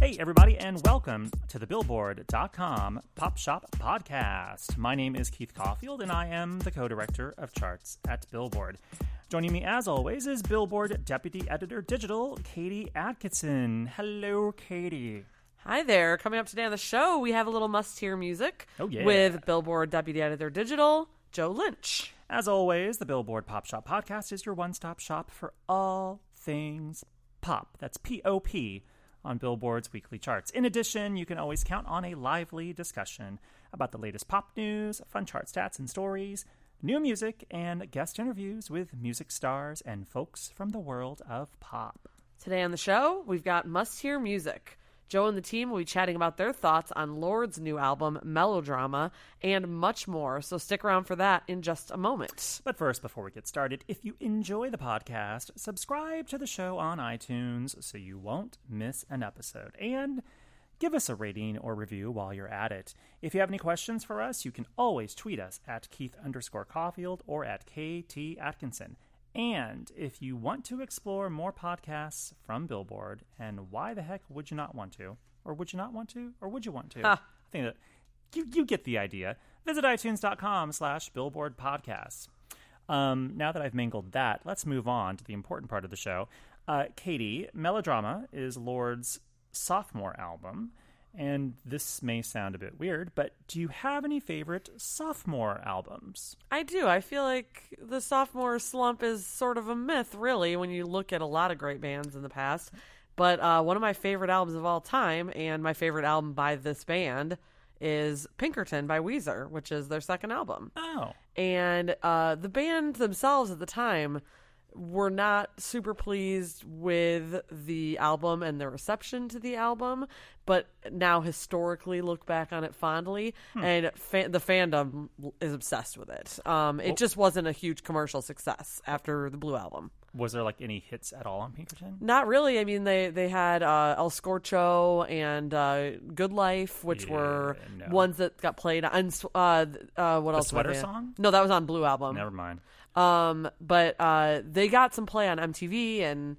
Hey, everybody, and welcome to the Billboard.com Pop Shop Podcast. My name is Keith Caulfield, and I am the co director of charts at Billboard. Joining me, as always, is Billboard Deputy Editor Digital, Katie Atkinson. Hello, Katie. Hi there. Coming up today on the show, we have a little must hear music Oh, yeah. with Billboard Deputy Editor Digital, Joe Lynch. As always, the Billboard Pop Shop Podcast is your one stop shop for all things pop. That's P O P on Billboard's weekly charts. In addition, you can always count on a lively discussion about the latest pop news, fun chart stats and stories, new music, and guest interviews with music stars and folks from the world of pop. Today on the show, we've got must hear music. Joe and the team will be chatting about their thoughts on Lorde's new album, Melodrama, and much more. So stick around for that in just a moment. But first, before we get started, if you enjoy the podcast, subscribe to the show on iTunes so you won't miss an episode. And give us a rating or review while you're at it. If you have any questions for us, you can always tweet us at Keith underscore Caulfield or at Katie Atkinson. And if you want to explore more podcasts from Billboard, and why the heck would you not want to? Or would you not want to? Or would you want to? Ha. I think that you, you get the idea. Visit itunes.com slash billboard podcasts. Um, now that I've mangled that, let's move on to the important part of the show. Uh, Katie, Melodrama is Lorde's sophomore album. And this may sound a bit weird, but do you have any favorite sophomore albums? I do. I feel like the sophomore slump is sort of a myth, really, when you look at a lot of great bands in the past. But uh, one of my favorite albums of all time, and my favorite album by this band, is Pinkerton by Weezer, which is their second album. Oh, and uh, the band themselves at the time were not super pleased with the album and the reception to the album, but now historically look back on it fondly, and fa- the fandom is obsessed with it. Um, it just wasn't a huge commercial success after the Blue album. was there like any hits at all on Pinkerton? Not really. I mean, they they had uh, El Scorcho and uh, Good Life, which were no. ones that got played on. Uh, uh, what else? Sweater? Song? No, that was on Blue album. Never mind. Um, but uh, they got some play on MTV and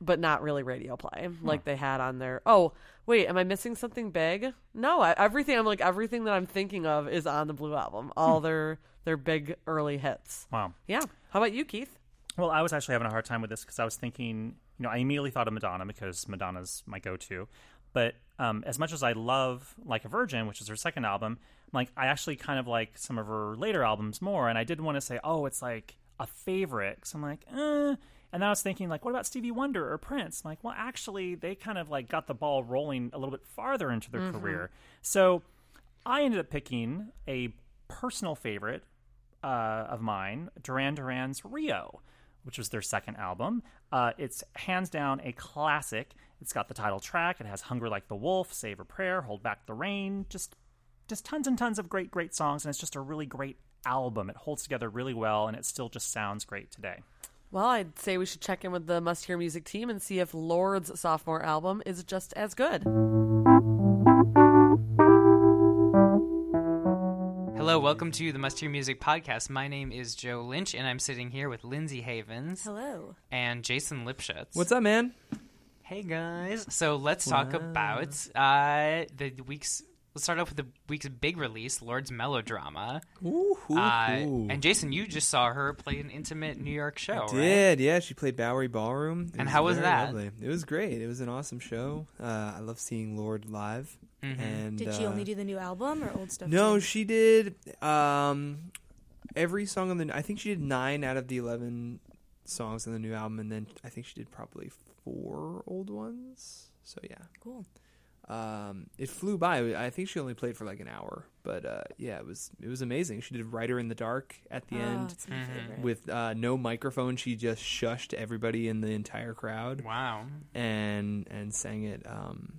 but not really radio play like they had on their. Oh wait, am I missing something big? No, I, everything I'm like everything that I'm thinking of is on the Blue album. All their their big early hits. Wow. Yeah. How about you, Keith? Well, I was actually having a hard time with this because I was thinking, you know, I immediately thought of Madonna because Madonna's my go-to. But um, as much as I love Like a Virgin, which is her second album, like I actually kind of like some of her later albums more. And I didn't want to say, oh, it's like a favorite. So I'm like, eh. And then I was thinking, like, what about Stevie Wonder or Prince? I'm like, well, actually, they kind of like got the ball rolling a little bit farther into their career. So I ended up picking a personal favorite uh, of mine, Duran Duran's Rio, which was their second album. Uh, it's hands down a classic. It's got the title track. It has "Hunger Like the Wolf," "Save a Prayer," "Hold Back the Rain." Just, just tons and tons of great, great songs, and it's just a really great album. It holds together really well, and it still just sounds great today. Well, I'd say we should check in with the Must Hear Music team and see if Lorde's sophomore album is just as good. Hello, welcome to the Must Hear Music podcast. My name is Joe Lynch, and I'm sitting here with Lindsay Havens Hello. and Jason Lipschutz. What's up, man? Hey guys! So let's talk about uh, the week's let's start off with the week's big release, Lorde's Melodrama. Ooh, ooh, Uh, ooh. and Jason, you just saw her play an intimate New York show, right? Did yeah? She played Bowery Ballroom. It And how was that? Lovely. It was great. It was an awesome show. Uh, I love seeing Lorde live. Mm-hmm. And Did she uh, only do the new album or old stuff? No, too? she did um, every song on the. I think she did nine out of the eleven songs on the new album, and then I think she did probably four old ones. So yeah, cool. um, it flew by. I think she only played for like an hour, but uh, yeah, it was it was amazing. She did "Writer in the Dark" at the Oh, end Mm-hmm. with uh, no microphone. She just shushed everybody in the entire crowd Wow, and and sang it um,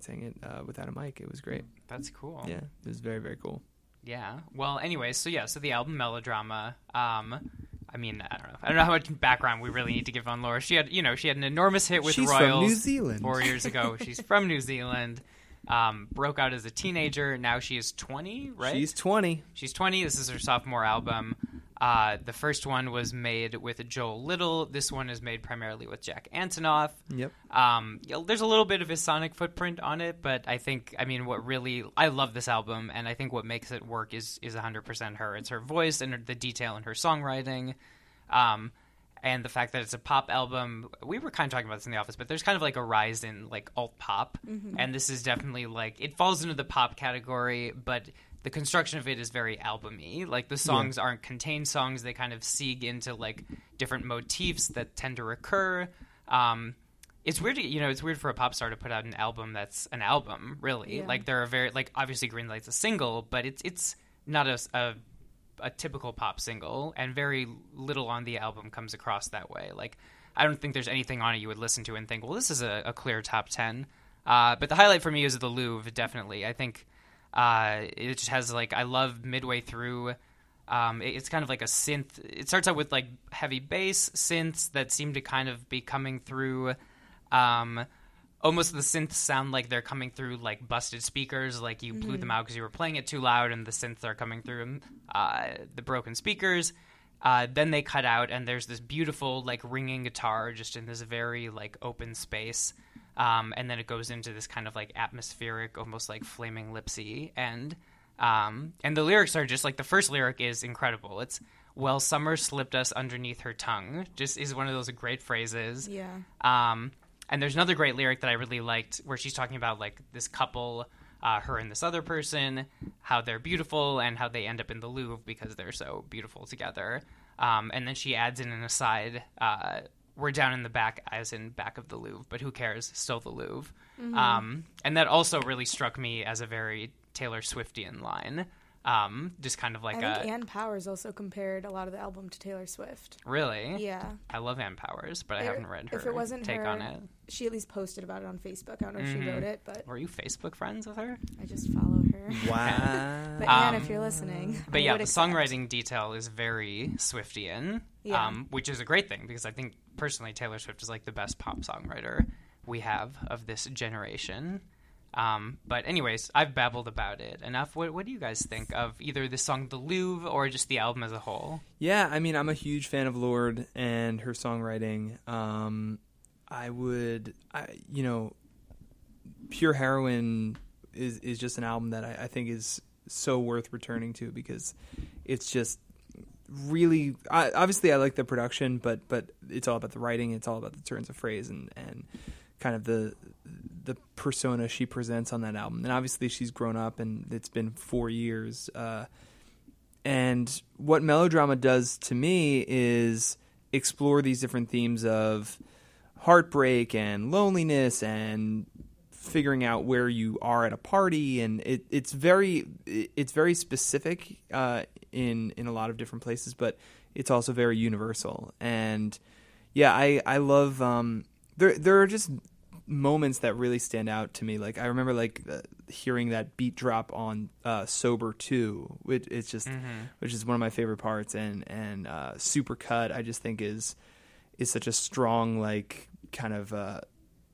sang it uh, without a mic. It was great. that's cool. Yeah, it was very very cool. Yeah. Well, anyway, so yeah, so the album Melodrama. Um, I mean, I don't know. I don't know how much background we really need to give on Laura. She had, you know, she had an enormous hit with She's Royals from New Zealand. four years ago. She's from New Zealand. Um, broke out as a teenager. Now she is twenty, right? She's twenty. She's 20. This is her sophomore album. Uh, the first one was made with Joel Little. This one is made primarily with Jack Antonoff. Yep. Um, you know, there's a little bit of his sonic footprint on it, but I think, I mean, what really, I love this album, and I think what makes it work is is 100% her. It's her voice and the detail in her songwriting. Um, and the fact that it's a pop album, we were kind of talking about this in the office, but there's kind of like a rise in like alt pop, and this is definitely like it falls into the pop category, but the construction of it is very albumy. Like the songs aren't contained songs; they kind of seeg into like different motifs that tend to recur. Um, it's weird, to, you know. It's weird for a pop star to put out an album that's an album, really. Yeah. Like there are very like obviously Greenlight's a single, but it's it's not a, a a typical pop single, and very little on the album comes across that way. Like, I don't think there's anything on it you would listen to and think, well, this is a, a clear top 10. Uh, but the highlight for me is the Louvre, definitely. I think uh, it just has, like, I love midway through. Um, it- it's kind of like a synth. It starts out with, like, heavy bass synths that seem to kind of be coming through. Um, almost the synths sound like they're coming through like busted speakers, like you blew them out because you were playing it too loud, and the synths are coming through uh, the broken speakers. Uh, then they cut out, and there's this beautiful like ringing guitar just in this very like open space. Um, and then it goes into this kind of like atmospheric, almost like flaming lipsy end. Um, and the lyrics are just like the first lyric is incredible. It's "Well, summer slipped us underneath her tongue." Just is one of those great phrases. Yeah. Um, and there's another great lyric that I really liked where she's talking about like this couple, uh, her and this other person, how they're beautiful and how they end up in the Louvre because they're so beautiful together. Um, and then she adds in an aside, uh, we're down in the back, as in back of the Louvre, but who cares? Still the Louvre. Um, and that also really struck me as a very Taylor Swiftian line. Um, just kind of like I a think Ann Powers also compared a lot of the album to Taylor Swift. really. Yeah. I love Ann Powers, but I haven't read her if it wasn't take her, on it. She at least posted about it on Facebook. I don't know if she wrote it, but Were you Facebook friends with her? I just follow her. Wow. But Ann, if you're listening, But I yeah, would the accept. songwriting detail is very Swiftian, Yeah. um, which is a great thing because I think personally Taylor Swift is like the best pop songwriter we have of this generation. Um, but anyways, I've babbled about it enough. What, what do you guys think of either the song "The Louvre" or just the album as a whole? Yeah, I mean, I'm a huge fan of Lorde and her songwriting. Um, I would, I, you know, Pure Heroine is is just an album that I, I think is so worth returning to because it's just really. I, obviously, I like the production, but but it's all about the writing. It's all about the turns of phrase and and kind of the the persona she presents on that album. And obviously, she's grown up, and it's been four years. Uh, and what melodrama does to me is explore these different themes of heartbreak and loneliness and figuring out where you are at a party and it, it's very it's very specific uh, in in a lot of different places but it's also very universal. And yeah I I love um there there are just moments that really stand out to me. Like I remember like uh, hearing that beat drop on uh, sober 2 which it's just which is one of my favorite parts and and uh, super cut I just think is is such a strong like kind of uh,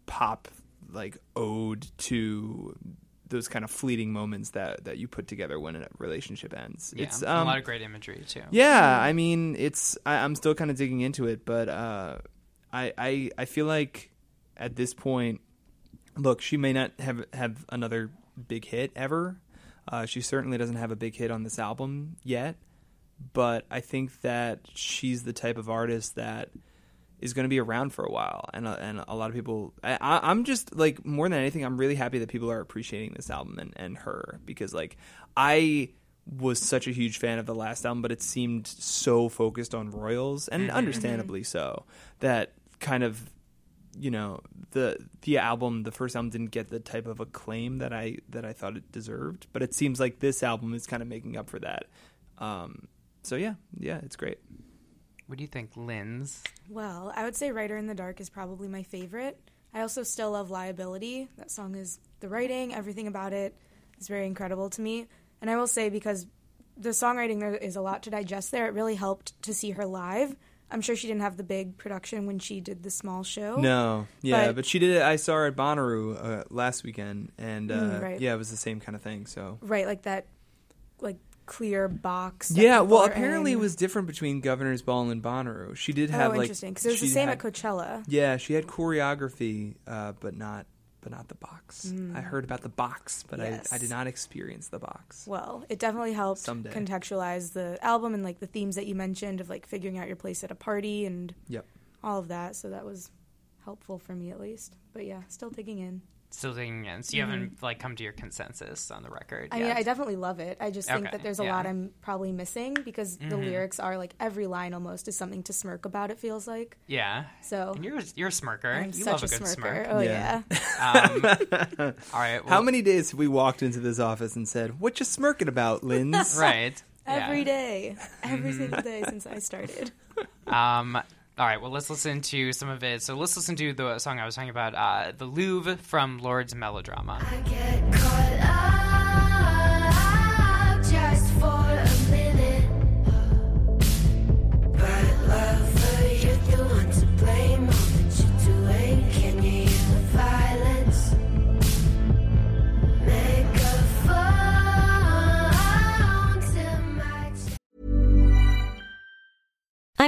pop like ode to those kind of fleeting moments that that you put together when a relationship ends. Yeah, it's a um, lot of great imagery too. yeah, I mean, it's I, I'm still kind of digging into it, but uh, I, I I feel like at this point, look, she may not have have another big hit ever. Uh, she certainly doesn't have a big hit on this album yet, but I think that she's the type of artist that is going to be around for a while, and uh, and a lot of people. I, I'm just like more than anything, I'm really happy that people are appreciating this album and and her because like I was such a huge fan of the last album, but it seemed so focused on Royals, and understandably so, that kind of you know the the album the first album didn't get the type of acclaim that I that I thought it deserved but it seems like this album is kind of making up for that um so yeah yeah it's great What do you think, Lynn's? Well, I would say Writer in the Dark is probably my favorite. I also still love Liability. That song is the writing, everything about it is very incredible to me. And I will say because the songwriting there is a lot to digest there, it really helped to see her live. I'm sure she didn't have the big production when she did the small show. no yeah But- but, she did it I saw her at Bonnaroo uh, last weekend and uh, Mm, right. yeah it was the same kind of thing so Right, like that like clear box. yeah well apparently in. it was different between Governor's Ball and Bonnaroo she did have Oh, have like interesting. Because it was the same had- at Coachella. yeah she had choreography uh, but not but not the box I heard about the box but Mm. Yes. I, I did not experience the box Well, it definitely helped Someday. contextualize the album and like the themes that you mentioned of like figuring out your place at a party and yep all of that. So that was helpful for me at least. But yeah, still digging in. Still digging in. So you haven't like come to your consensus on the record. Mm-hmm. I mean. I definitely love it. I just think Okay, that there's a yeah. lot I'm probably missing because the lyrics are like every line almost is something to smirk about. It feels like yeah. so. And you're you're a smirker. I'm you such love a, a good smirker. smirk. Oh Yeah. yeah. Um, all right. How many days have we walked into this office and said, "What you smirking about, Linz?" Right. Every yeah. day, every single day since I started. Um, all right, well, let's listen to some of it. So let's listen to the song I was talking about, uh, The Louvre from Lorde's Melodrama.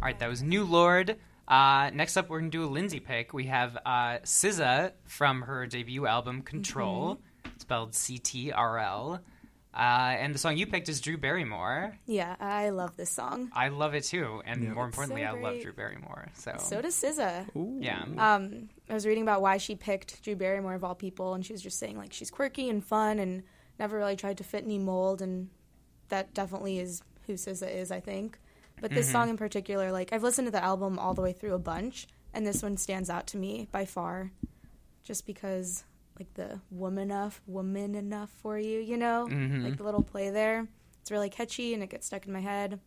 All right, that was New Lorde. Uh, next up, we're going to do a Lindsay pick. We have uh, SZA from her debut album, Control, spelled C T R L. Uh, and the song you picked is Drew Barrymore. Yeah, I love this song. I love it too, and more importantly, so I love. Drew Barrymore. So, So does SZA. yeah, Um, I was reading about why she picked Drew Barrymore of all people, and she was just saying like she's quirky and fun, and never really tried to fit any mold, and that definitely is who SZA is, I think. But this song in particular, like I've listened to the album all the way through a bunch, and this one stands out to me by far, just because like the woman enough, woman enough for you, you know, like the little play there. It's really catchy, and it gets stuck in my head,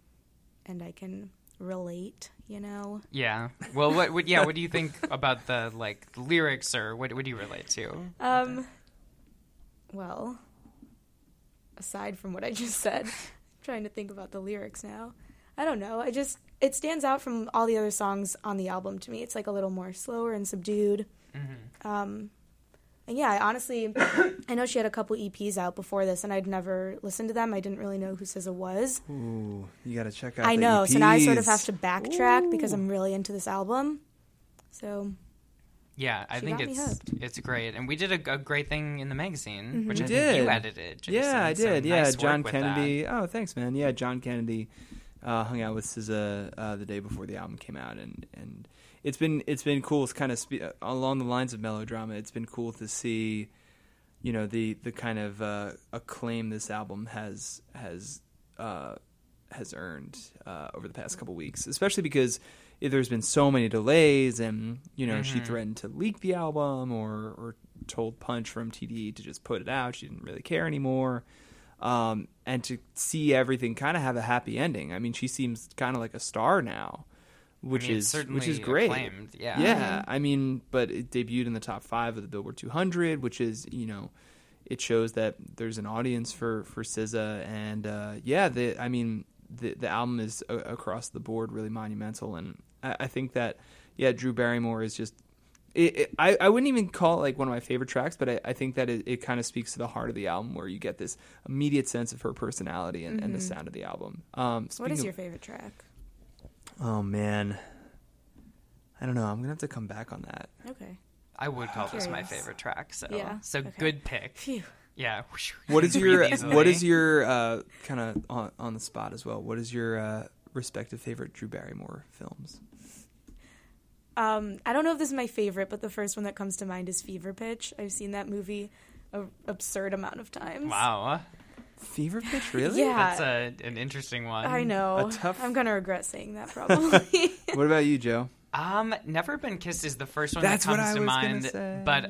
and I can relate, you know. yeah. Well, what, what? Yeah, what do you think about the like lyrics, or what? What do you relate to? Um, well, aside from what I just said, I'm trying to think about the lyrics now. I don't know. I just it stands out from all the other songs on the album to me. It's like a little more slower and subdued. Um, and yeah, I honestly, I know she had a couple EPs out before this, and I'd never listened to them. I didn't really know who SZA was. Ooh, you got to check out. I the know, so now I sort of have to backtrack because I'm really into this album. So Yeah, I think it's hooked. it's great, and we did a, a great thing in the magazine, which I We think you did. edited. Jason, Yeah, I so did. yeah, nice John with Kennedy. Oh, thanks, man. Yeah, John Kennedy uh, hung out with SZA uh, the day before the album came out, and and it's been it's been cool. It's kind of spe- along the lines of melodrama. It's been cool to see, you know, the the kind of uh, acclaim this album has has uh, has earned uh, over the past couple weeks, especially because there's been so many delays, and you know, she Mhm. threatened to leak the album or or told Punch from TDE to just put it out. She didn't really care anymore. Um, and to see everything kind of have a happy ending. I mean, she seems kind of like a star now, which mean, is certainly which is great. acclaimed, yeah. yeah. I mean, but it debuted in the top five of the Billboard 200, which is you know, it shows that there's an audience for for SZA, and uh, yeah, the I mean, the the album is a, across the board really monumental, and I, I think that yeah, Drew Barrymore is just. It, it, I, I wouldn't even call it like one of my favorite tracks, but I, I think that it, it kind of speaks to the heart of the album, where you get this immediate sense of her personality and, and the Mhm. sound of the album. Um, What speaking of- your favorite track? Oh man, I don't know. I'm gonna have to come back on that. Okay. I would call this my favorite track. So, Yeah, so okay. good pick. Phew. Yeah. What is your what is your uh, kind of on, on the spot as well? What is your uh, respective favorite Drew Barrymore films? Um, I don't know if this is my favorite, but the first one that comes to mind is Fever Pitch. I've seen that movie a absurd amount of times. Wow. Fever Pitch, really? Yeah. That's a, an interesting one. I know. A tough- I'm gonna regret saying that probably. What about you, Joe? Um, Never Been Kissed is the first one That's that what comes I to was gonna mind. say. But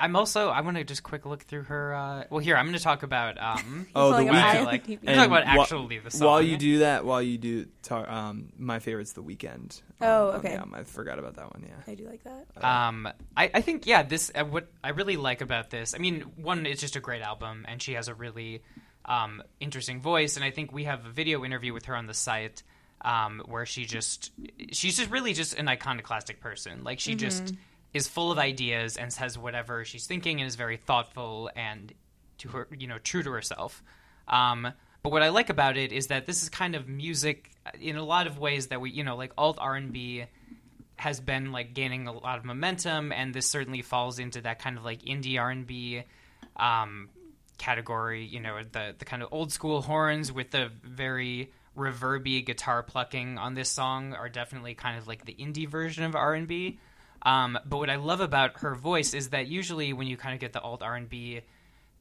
I'm also I want to just quick look through her. Uh, well, here I'm going to talk about. Um, Oh, the weekend. I- like, talk about wha- actually the song. While you do that, while you do, talk, um, my favorite's The Weekend. Oh, okay. Yeah, I forgot about that one. Yeah. I do like that. Um, I, I think yeah, this uh, what I really like about this. I mean, one, it's just a great album, and she has a really um, interesting voice. And I think we have a video interview with her on the site um, where she just she's just really just an iconoclastic person. Like she just is full of ideas and says whatever she's thinking and is very thoughtful and to her you know true to herself. Um, but what I like about it is that this is kind of music in a lot of ways that we you know like alt R and B has been like gaining a lot of momentum, and this certainly falls into that kind of like indie R and B um, category. You know, the the kind of old school horns with the very reverby guitar plucking on this song are definitely kind of like the indie version of R and B. Um, but what I love about her voice is that usually when you kind of get the alt R and B,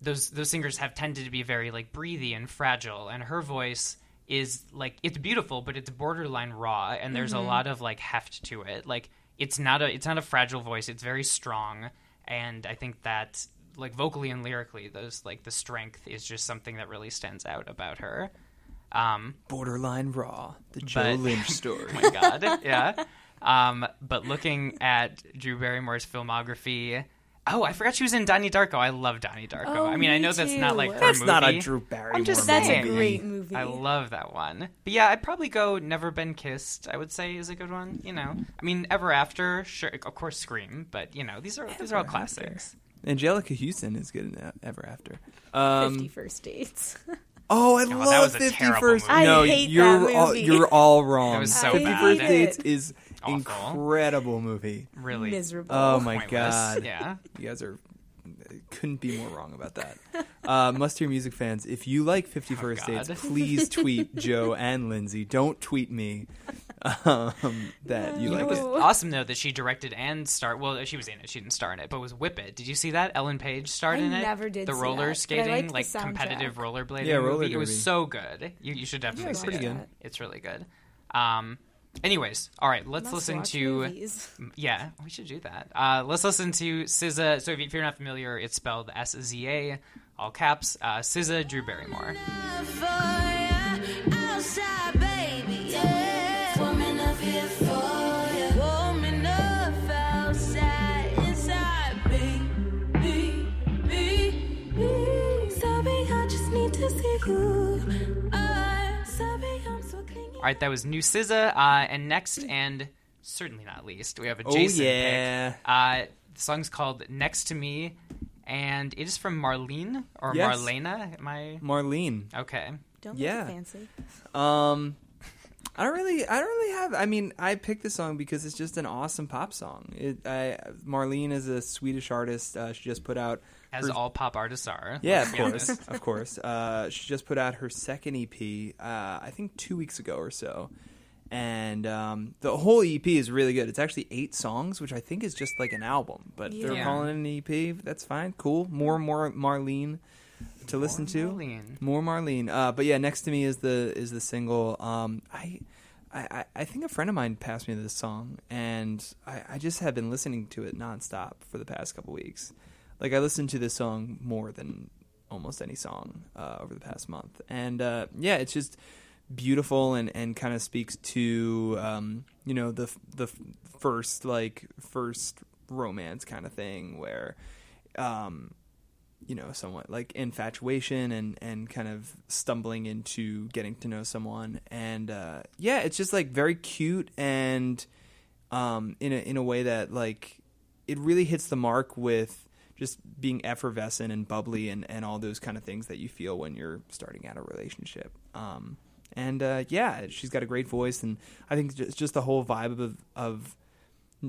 those those singers have tended to be very like breathy and fragile, and her voice is like it's beautiful, but it's borderline raw, and there's a lot of like heft to it. Like it's not a it's not a fragile voice; it's very strong, and I think that like vocally and lyrically, those like the strength is just something that really stands out about her. Um, Borderline Raw, the Joe But- Lynch story. oh my god, yeah. Um, but looking at Drew Barrymore's filmography, oh, I forgot she was in Donnie Darko. I love Donnie Darko. Oh, I mean, I me know that's not too. like her That's not a. Drew Barrymore. I'm just That's a great movie. I love that one. But yeah, I'd probably go Never Been Kissed. I would say is a good one. You know, I mean, Ever After, sure, of course, Scream. But you know, these are these are all Ever classics. Anjelica Huston is good in Ever After. Um, Fifty First Dates. Oh, I that love Fifty First. a Fifty terrible First. movie. I No, hate you're that all movie. you're all wrong. It was so Fifty bad. First Dates it. is Awful. incredible movie. Really Miserable. Oh my pointless. god. Yeah. You guys are couldn't be more wrong about that. Uh, must hear music fans. If you like Fifty First Oh, God. Dates, please tweet Joe and Lindsay. Don't tweet me um, that you You like it was it. awesome though that she directed and starred. Well, she was in it. She didn't star in it, but was Whip It. Did you see that? Ellen Page starred I in it. never did The see roller that, skating, like competitive rollerblading Yeah, roller movie. It was so good. You, you should definitely Yeah, see pretty it. good. It's really good. Um. Anyways, all right. Let's Must listen to. movies. Yeah, we should do that. Uh, let's listen to SZA. So if you- if you're not familiar, it's spelled S Z A, all caps. Uh, SZA, Drew Barrymore. All right, that was new SZA. Uh, and next, and certainly not least, we have a Oh Jason yeah. pick. Uh, the song's called "Next to Me," and it is from Marlene or Yes. Marlena. Am I Marlene. okay? Don't Yeah. look fancy. Um, I don't really, I don't really have. I mean, I picked this song because it's just an awesome pop song. It, I, Marlene is a Swedish artist. Uh, she just put out As all pop artists are. Yeah, of course, of course. Uh, she just put out her second EP, uh, I think two weeks ago or so, and um, the whole EP is really good. It's actually eight songs, which I think is just like an album, but they're calling it an EP. That's fine, cool. More, more Marlene to listen to. Marlene. More Marlene. Uh, but yeah, next to me is the is the single. Um, I, I I- I think a friend of mine passed me this song, and I, I just have been listening to it nonstop for the past couple weeks. Like I listened to this song more than almost any song uh, over the past month, and uh, yeah, it's just beautiful and, and kind of speaks to um, you know the the first like first romance kind of thing where um, you know, somewhat like infatuation and, and kind of stumbling into getting to know someone. And uh, yeah, it's just like very cute and um, in a in a way that like it really hits the mark with just being effervescent and bubbly and, and all those kind of things that you feel when you're starting out a relationship. Um, and uh, yeah, she's got a great voice, and I think just, just the whole vibe of of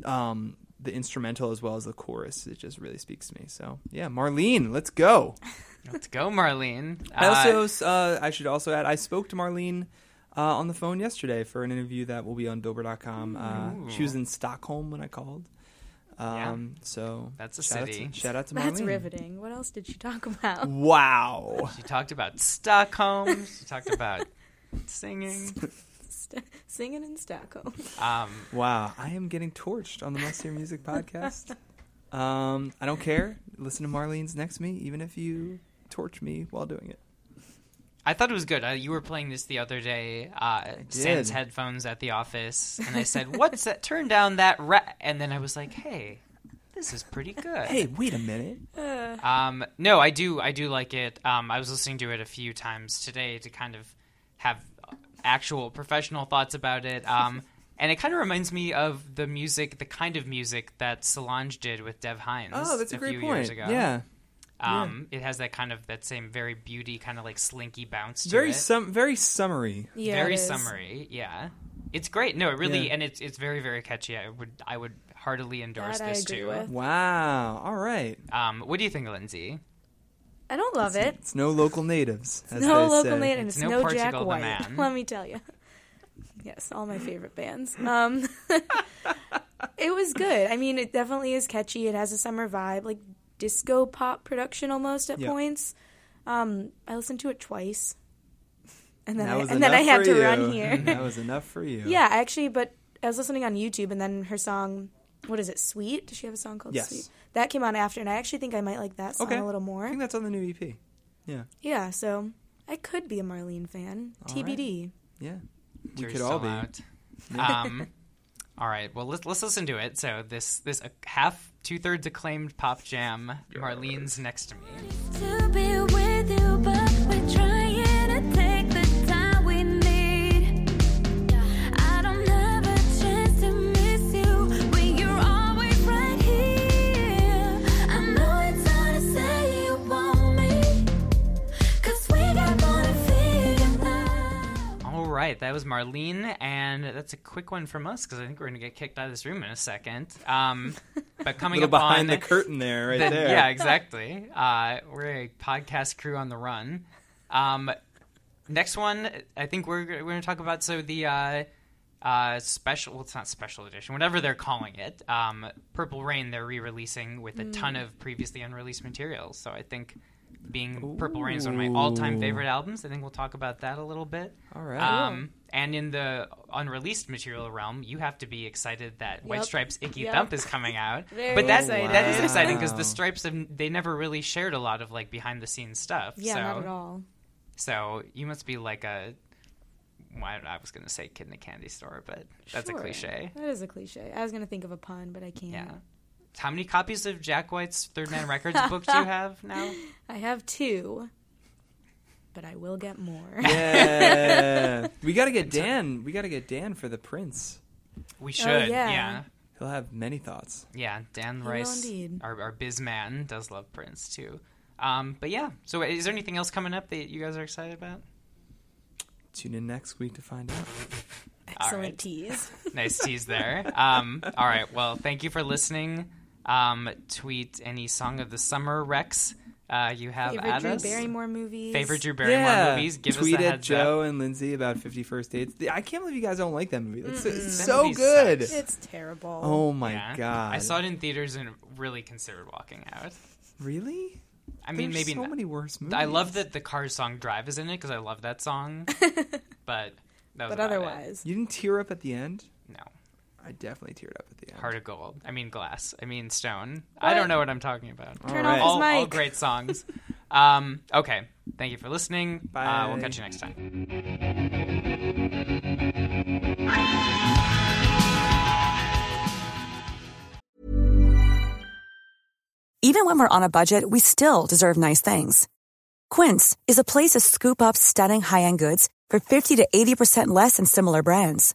um, the instrumental as well as the chorus. It just really speaks to me. So yeah, Marlene, let's go. Let's go, Marlene. I Uh, also, uh, I should also add, I spoke to Marlene uh, on the phone yesterday for an interview that will be on Billboard.com. Uh, she was in Stockholm when I called. Um, So That's a shout out to- city. shout out to Marlene. That's riveting. What else did she talk about? Wow. She talked about Stockholm. She talked about singing. St- singing in Stockholm. Um, Wow. I am getting torched on the Must Hear Music podcast. Um, I don't care. Listen to Marlene's next to me, even if you torch me while doing it. I thought it was good. Uh, you were playing this the other day, uh, sans headphones at the office, and I said, "What's that? Turn down that ra-" And then I was like, "Hey, this is pretty good." Hey, wait a minute. Um, no, I do. I do like it. Um, I was listening to it a few times today to kind of have actual professional thoughts about it. Um, and it kind of reminds me of the music, the kind of music that Solange did with Dev Hynes. Oh, that's a, great few point. Years ago. Yeah. Um, it has that kind of that same very beauty, kind of like slinky bounce to Very it. sum very summery. Yeah, very summery. Yeah, it's great. No, it really, Yeah. and it's it's very very catchy. I would I would heartily endorse That I this agree too. with. Wow. All right. Um, what do you think, Lindsay? I don't love it. It's no local natives. As no they local say. native, and It's it's no no, Jack Portugal the White. Man. Let me tell you. Yes, all my favorite bands. Um, it was good. I mean, it definitely is catchy. It has a summer vibe, like disco pop production almost at Yeah. points. Um, I listened to it twice, and then That I, and then I had to you. run here. that was enough for you. yeah, actually, but I was listening on YouTube, and then her song, what is it, Sweet? Does she have a song called Yes. Sweet? That came on after, and I actually think I might like that song Okay. a little more. I think that's on the new EP. Yeah. Yeah, so I could be a Marlene fan. All right. TBD. Yeah. We You're could all be. out. Um, all right. Well, let's let's listen to it. So this this uh, half two thirds acclaimed pop jam. Marlene's next to me. Right, that was Marlene, and that's a quick one from us because I think we're going to get kicked out of this room in a second. Um, but A coming little up behind on the curtain there, right the- there. yeah, exactly. Uh, we're a podcast crew on the run. Um, next one, I think we're we're going to talk about so the uh, uh, special. Well, it's not special edition, whatever they're calling it. Um, Purple Rain. They're re-releasing with a ton of previously unreleased material. So I think. Being Purple Rain is one of my all-time favorite albums. I think we'll talk about that a little bit. All right. Um, and in the unreleased material realm, you have to be excited that White Stripes "Icky Yep. Thump" is coming out. Very but that excited. that is exciting because the Stripes have they never really shared a lot of like behind the scenes stuff. Yeah, so, not at all. So you must be like a. Well, I I was gonna say kid in a candy store, but that's Sure. a cliche. That is a cliche. I was gonna think of a pun, but I can't. Yeah. How many copies of Jack White's Third Man Records book do you have now? I have two, but I will get more. Yeah. we got to get Dan. We got to get Dan for the Prince. We should. yeah. yeah. He'll have many thoughts. Yeah, Dan will Rice, indeed. our, our biz man, does love Prince too. Um, but yeah, so is there anything else coming up that you guys are excited about? Tune in next week to find out. Excellent right. tease. Nice tease there. Um, all right, well, thank you for listening. Um, tweet any song of the summer Rex uh, you have Favorite Drew us. Barrymore movies. Favorite Drew Barrymore yeah. movies. Give Tweet us a at heads Joe up. and Lindsay about Fifty First Dates. I can't believe you guys don't like that movie. It's, it's That so movie good. sucks. It's terrible. Oh my Yeah. god! I saw it in theaters and really considered walking out. Really? I mean, There's maybe so not. many worse movies. I love that the Cars song "Drive" is in it because I love that song. but that was but about it. otherwise, You didn't tear up at the end. No. I definitely teared up at the end. Heart of Gold. I mean glass. I mean stone. I don't know what I'm talking about. Turn All off right. his all, mic. all great songs. um, okay. Thank you for listening. Uh, Bye. we'll catch you next time. Even when we're on a budget, we still deserve nice things. Quince is a place to scoop up stunning high-end goods for 50 to 80% less than similar brands.